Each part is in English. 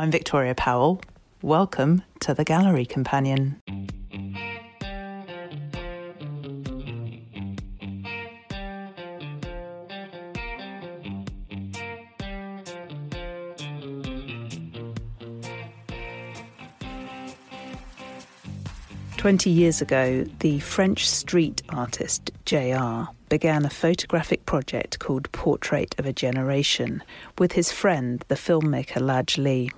I'm Victoria Powell. Welcome to the Gallery Companion. Twenty years ago, the French street artist JR began a photographic project called Portrait of a Generation with his friend, the filmmaker Ladj Ly.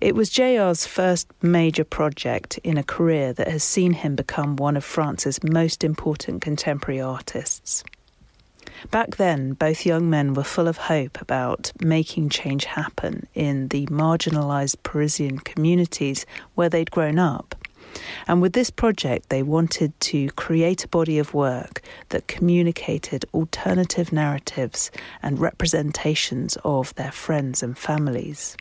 It was JR's first major project in a career that has seen him become one of France's most important contemporary artists. Back then, both young men were full of hope about making change happen in the marginalised Parisian communities where they'd grown up and with this project, they wanted to create a body of work that communicated alternative narratives and representations of their friends and families.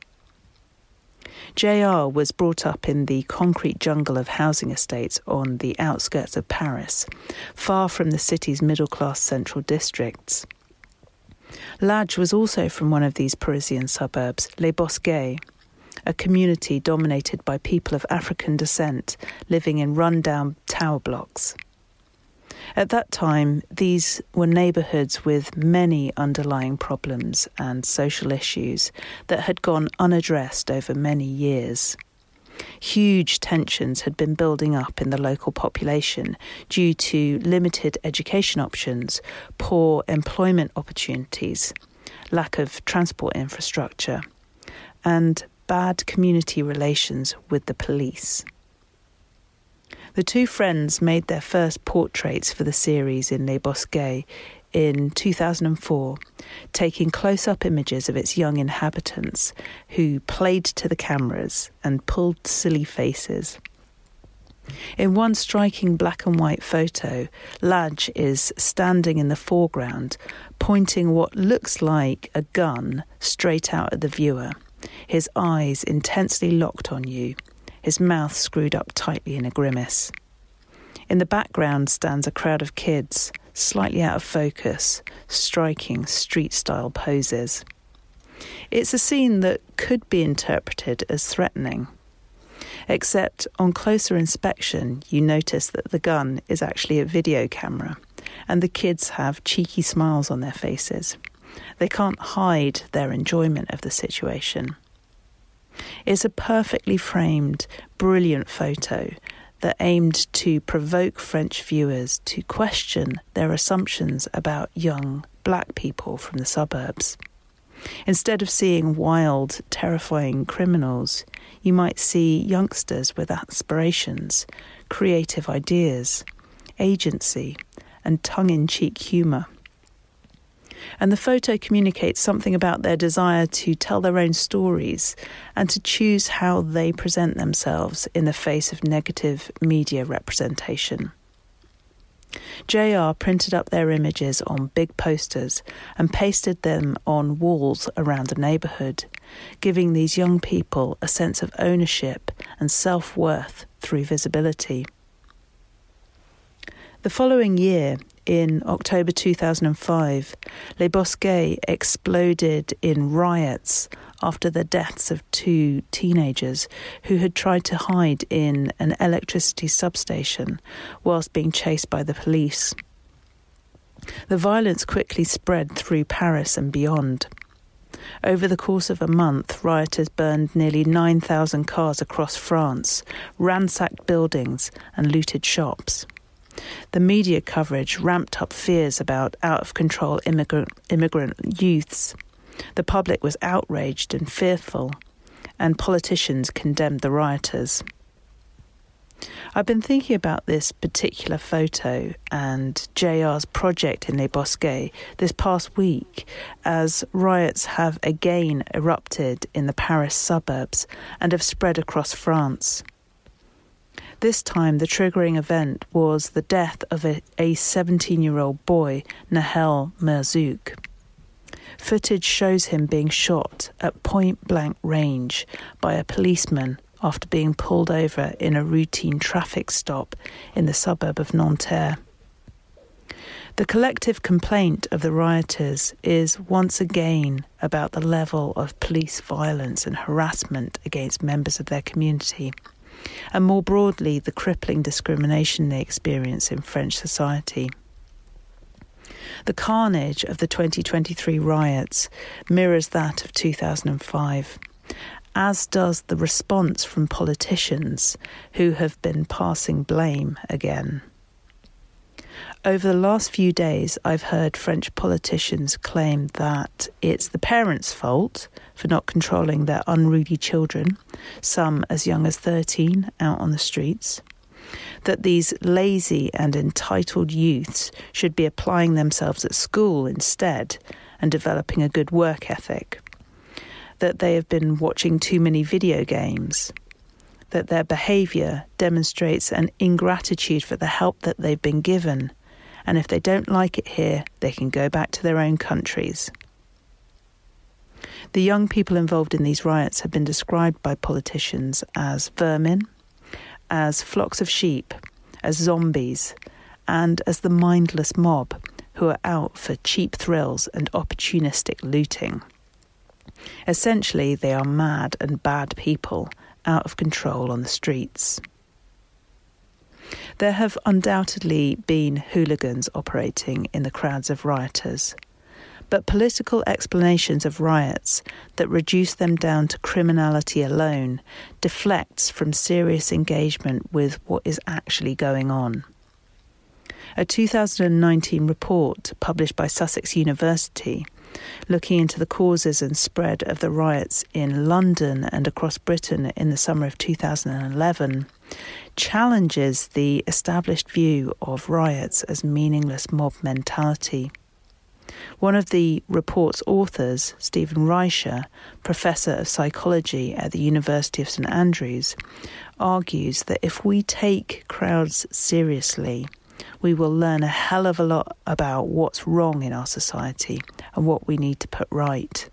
JR was brought up in the concrete jungle of housing estates on the outskirts of Paris, far from the city's middle class central districts. Ladj was also from one of these Parisian suburbs, Les Bosquets, a community dominated by people of African descent living in run-down tower blocks. At that time, these were neighbourhoods with many underlying problems and social issues that had gone unaddressed over many years. Huge tensions had been building up in the local population due to limited education options, poor employment opportunities, lack of transport infrastructure, and bad community relations with the police. The two friends made their first portraits for the series in Les Bosquets in 2004, taking close up images of its young inhabitants who played to the cameras and pulled silly faces. In one striking black and white photo, Ladj is standing in the foreground, pointing what looks like a gun straight out at the viewer his eyes intensely locked on you, his mouth screwed up tightly in a grimace. In the background stands a crowd of kids, slightly out of focus, striking street style poses. It's a scene that could be interpreted as threatening. Except on closer inspection, you notice that the gun is actually a video camera, and the kids have cheeky smiles on their faces. They can't hide their enjoyment of the situation. It's a perfectly framed, brilliant photo that aimed to provoke French viewers to question their assumptions about young black people from the suburbs. Instead of seeing wild, terrifying criminals, you might see youngsters with aspirations, creative ideas, agency, and tongue in cheek humour. And the photo communicates something about their desire to tell their own stories and to choose how they present themselves in the face of negative media representation. JR printed up their images on big posters and pasted them on walls around the neighbourhood, giving these young people a sense of ownership and self worth through visibility. The following year, in October 2005, Les Bosquets exploded in riots after the deaths of two teenagers who had tried to hide in an electricity substation whilst being chased by the police. The violence quickly spread through Paris and beyond. Over the course of a month, rioters burned nearly 9,000 cars across France, ransacked buildings, and looted shops. The media coverage ramped up fears about out of control immigrant, immigrant youths. The public was outraged and fearful, and politicians condemned the rioters. I've been thinking about this particular photo and JR's project in Les Bosquets this past week as riots have again erupted in the Paris suburbs and have spread across France. This time, the triggering event was the death of a 17 year old boy, Nahel Merzouk. Footage shows him being shot at point blank range by a policeman after being pulled over in a routine traffic stop in the suburb of Nanterre. The collective complaint of the rioters is once again about the level of police violence and harassment against members of their community, and more broadly, the crippling discrimination they experience in French society. The carnage of the 2023 riots mirrors that of 2005, as does the response from politicians who have been passing blame again. Over the last few days, I've heard French politicians claim that it's the parents' fault for not controlling their unruly children, some as young as 13, out on the streets. That these lazy and entitled youths should be applying themselves at school instead and developing a good work ethic. That they have been watching too many video games that their behaviour demonstrates an ingratitude for the help that they've been given and if they don't like it here, they can go back to their own countries. The young people involved in these riots have been described by politicians as vermin, as flocks of sheep, as zombies, and as the mindless mob who are out for cheap thrills and opportunistic looting. Essentially, they are mad and bad people out of control on the streets. There have undoubtedly been hooligans operating in the crowds of rioters, but political explanations of riots that reduce them down to criminality alone deflects from serious engagement with what is actually going on. A 2019 report published by Sussex University looking into the causes and spread of the riots in London and across Britain in the summer of 2011, challenges the established view of riots as meaningless mob mentality. One of the report's authors, Stephen Reicher, professor of psychology at the University of St Andrews, argues that if we take crowds seriously, we will learn a hell of a lot about what's wrong in our society and what we need to put right.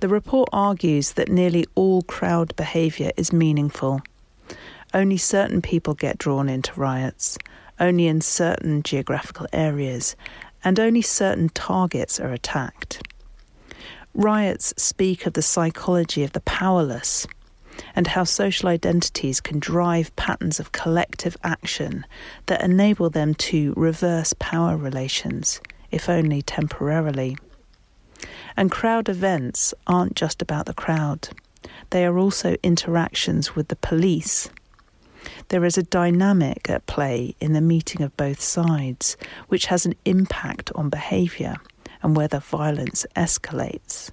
The report argues that nearly all crowd behaviour is meaningful. Only certain people get drawn into riots, only in certain geographical areas, and only certain targets are attacked. Riots speak of the psychology of the powerless and how social identities can drive patterns of collective action that enable them to reverse power relations, if only temporarily. And crowd events aren't just about the crowd, they are also interactions with the police. There is a dynamic at play in the meeting of both sides, which has an impact on behaviour and whether violence escalates.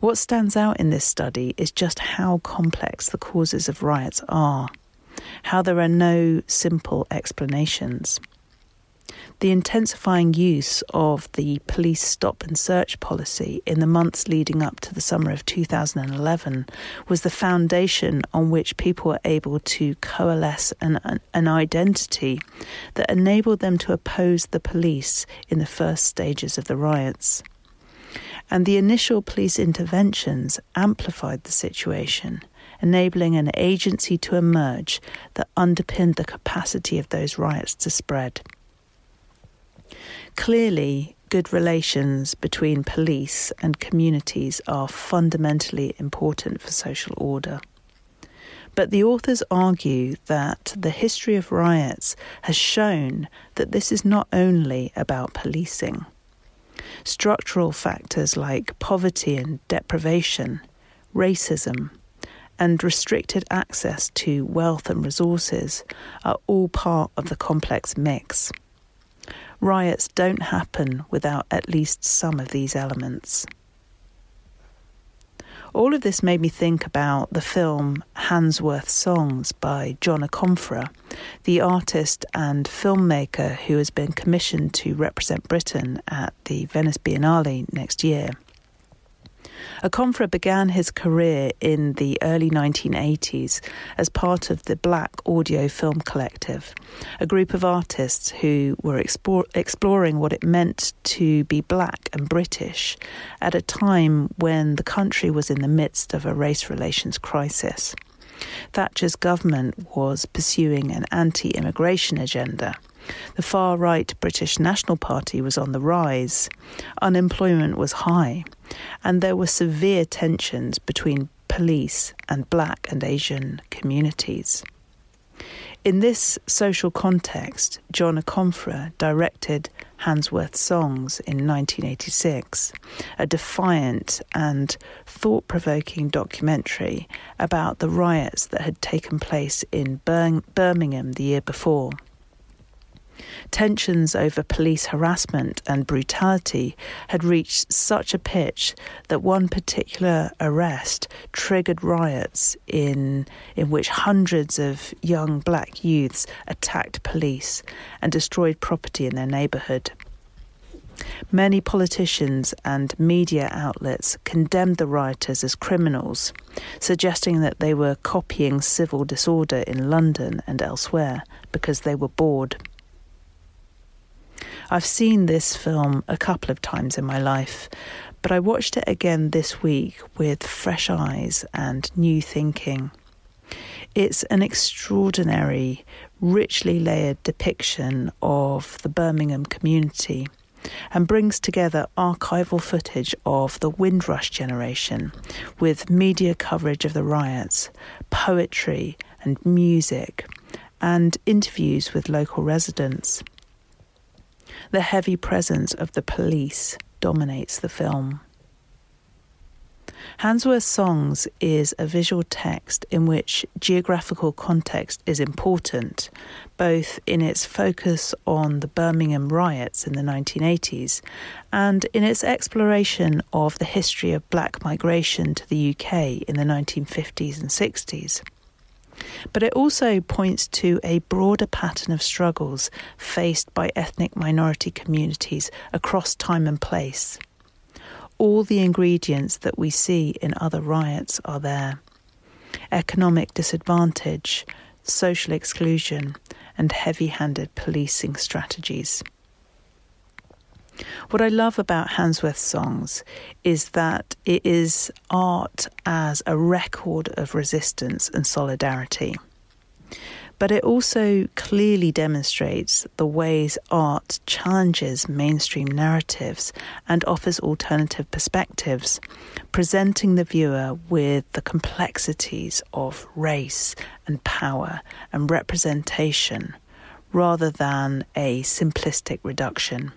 What stands out in this study is just how complex the causes of riots are, how there are no simple explanations. The intensifying use of the police stop and search policy in the months leading up to the summer of 2011 was the foundation on which people were able to coalesce an, an identity that enabled them to oppose the police in the first stages of the riots and the initial police interventions amplified the situation, enabling an agency to emerge that underpinned the capacity of those riots to spread. Clearly, good relations between police and communities are fundamentally important for social order. But the authors argue that the history of riots has shown that this is not only about policing. Structural factors like poverty and deprivation, racism, and restricted access to wealth and resources are all part of the complex mix. Riots don't happen without at least some of these elements. All of this made me think about the film Handsworth Songs by John Akomfrah, the artist and filmmaker who has been commissioned to represent Britain at the Venice Biennale next year. Akomfrah began his career in the early 1980s as part of the Black Audio Film Collective, a group of artists who were explore, exploring what it meant to be black and British at a time when the country was in the midst of a race relations crisis. Thatcher's government was pursuing an anti immigration agenda. The far right British National Party was on the rise, unemployment was high, and there were severe tensions between police and black and Asian communities. In this social context, John Akomfrah directed Handsworth Songs in 1986, a defiant and thought provoking documentary about the riots that had taken place in Birmingham the year before. Tensions over police harassment and brutality had reached such a pitch that one particular arrest triggered riots in, in which hundreds of young black youths attacked police and destroyed property in their neighbourhood. Many politicians and media outlets condemned the rioters as criminals, suggesting that they were copying civil disorder in London and elsewhere because they were bored. I've seen this film a couple of times in my life, but I watched it again this week with fresh eyes and new thinking. It's an extraordinary, richly layered depiction of the Birmingham community and brings together archival footage of the Windrush generation with media coverage of the riots, poetry and music, and interviews with local residents. The heavy presence of the police dominates the film. Handsworth Songs is a visual text in which geographical context is important, both in its focus on the Birmingham riots in the 1980s and in its exploration of the history of black migration to the UK in the 1950s and 60s. But it also points to a broader pattern of struggles faced by ethnic minority communities across time and place. All the ingredients that we see in other riots are there economic disadvantage, social exclusion, and heavy handed policing strategies. What I love about Handsworth's songs is that it is art as a record of resistance and solidarity. But it also clearly demonstrates the ways art challenges mainstream narratives and offers alternative perspectives, presenting the viewer with the complexities of race and power and representation rather than a simplistic reduction.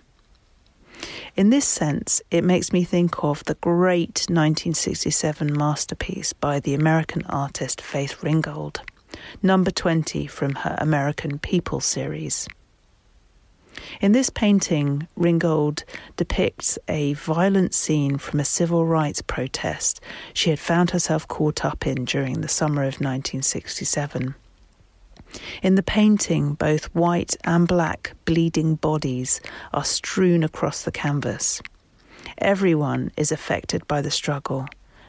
In this sense, it makes me think of the great 1967 masterpiece by the American artist Faith Ringgold, number 20 from her American People series. In this painting, Ringgold depicts a violent scene from a civil rights protest she had found herself caught up in during the summer of 1967. In the painting, both white and black bleeding bodies are strewn across the canvas. Everyone is affected by the struggle.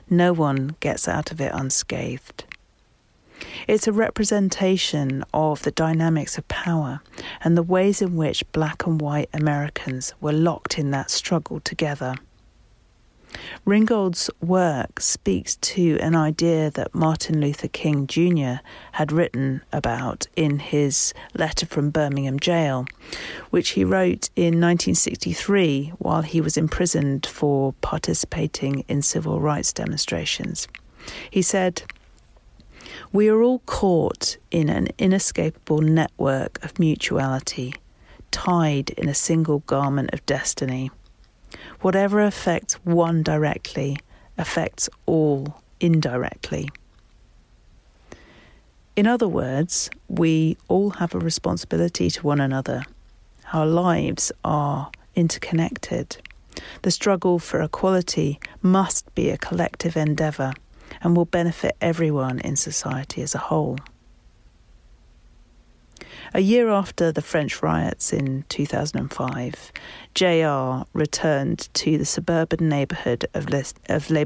No one gets out of it unscathed. It's a representation of the dynamics of power and the ways in which black and white Americans were locked in that struggle together. Ringgold's work speaks to an idea that Martin Luther King Jr. had written about in his letter from Birmingham jail, which he wrote in 1963 while he was imprisoned for participating in civil rights demonstrations. He said, We are all caught in an inescapable network of mutuality, tied in a single garment of destiny. Whatever affects one directly affects all indirectly. In other words, we all have a responsibility to one another. Our lives are interconnected. The struggle for equality must be a collective endeavour and will benefit everyone in society as a whole. A year after the French riots in 2005, JR returned to the suburban neighbourhood of Les, of Les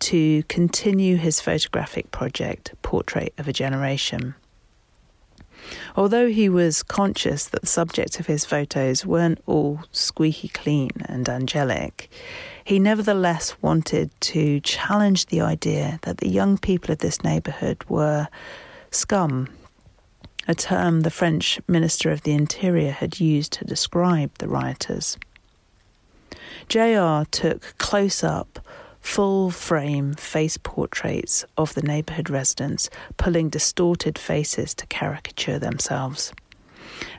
to continue his photographic project, Portrait of a Generation. Although he was conscious that the subjects of his photos weren't all squeaky clean and angelic, he nevertheless wanted to challenge the idea that the young people of this neighbourhood were scum, a term the French Minister of the Interior had used to describe the rioters. JR took close up, full frame face portraits of the neighbourhood residents, pulling distorted faces to caricature themselves.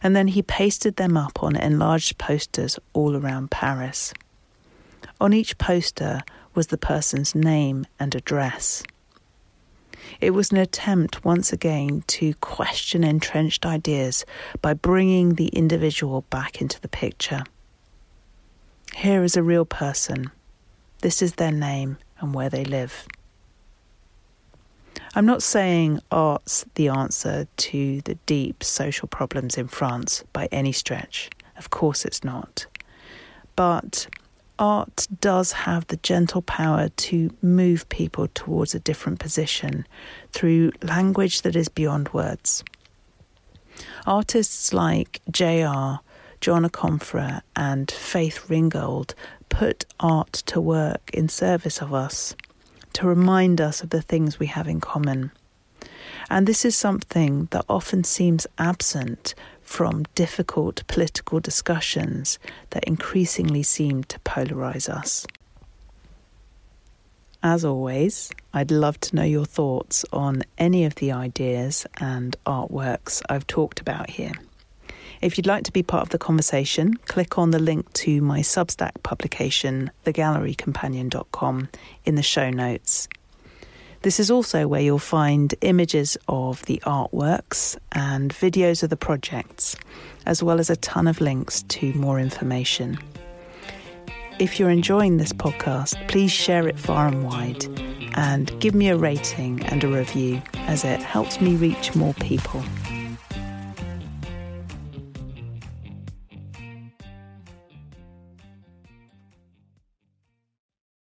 And then he pasted them up on enlarged posters all around Paris. On each poster was the person's name and address. It was an attempt once again to question entrenched ideas by bringing the individual back into the picture. Here is a real person. This is their name and where they live. I'm not saying art's the answer to the deep social problems in France by any stretch. Of course, it's not. But art does have the gentle power to move people towards a different position through language that is beyond words. Artists like J.R., John Akomfrah, and Faith Ringgold put art to work in service of us, to remind us of the things we have in common. And this is something that often seems absent from difficult political discussions that increasingly seem to polarize us. As always, I'd love to know your thoughts on any of the ideas and artworks I've talked about here. If you'd like to be part of the conversation, click on the link to my Substack publication, thegallerycompanion.com, in the show notes. This is also where you'll find images of the artworks and videos of the projects, as well as a ton of links to more information. If you're enjoying this podcast, please share it far and wide and give me a rating and a review as it helps me reach more people.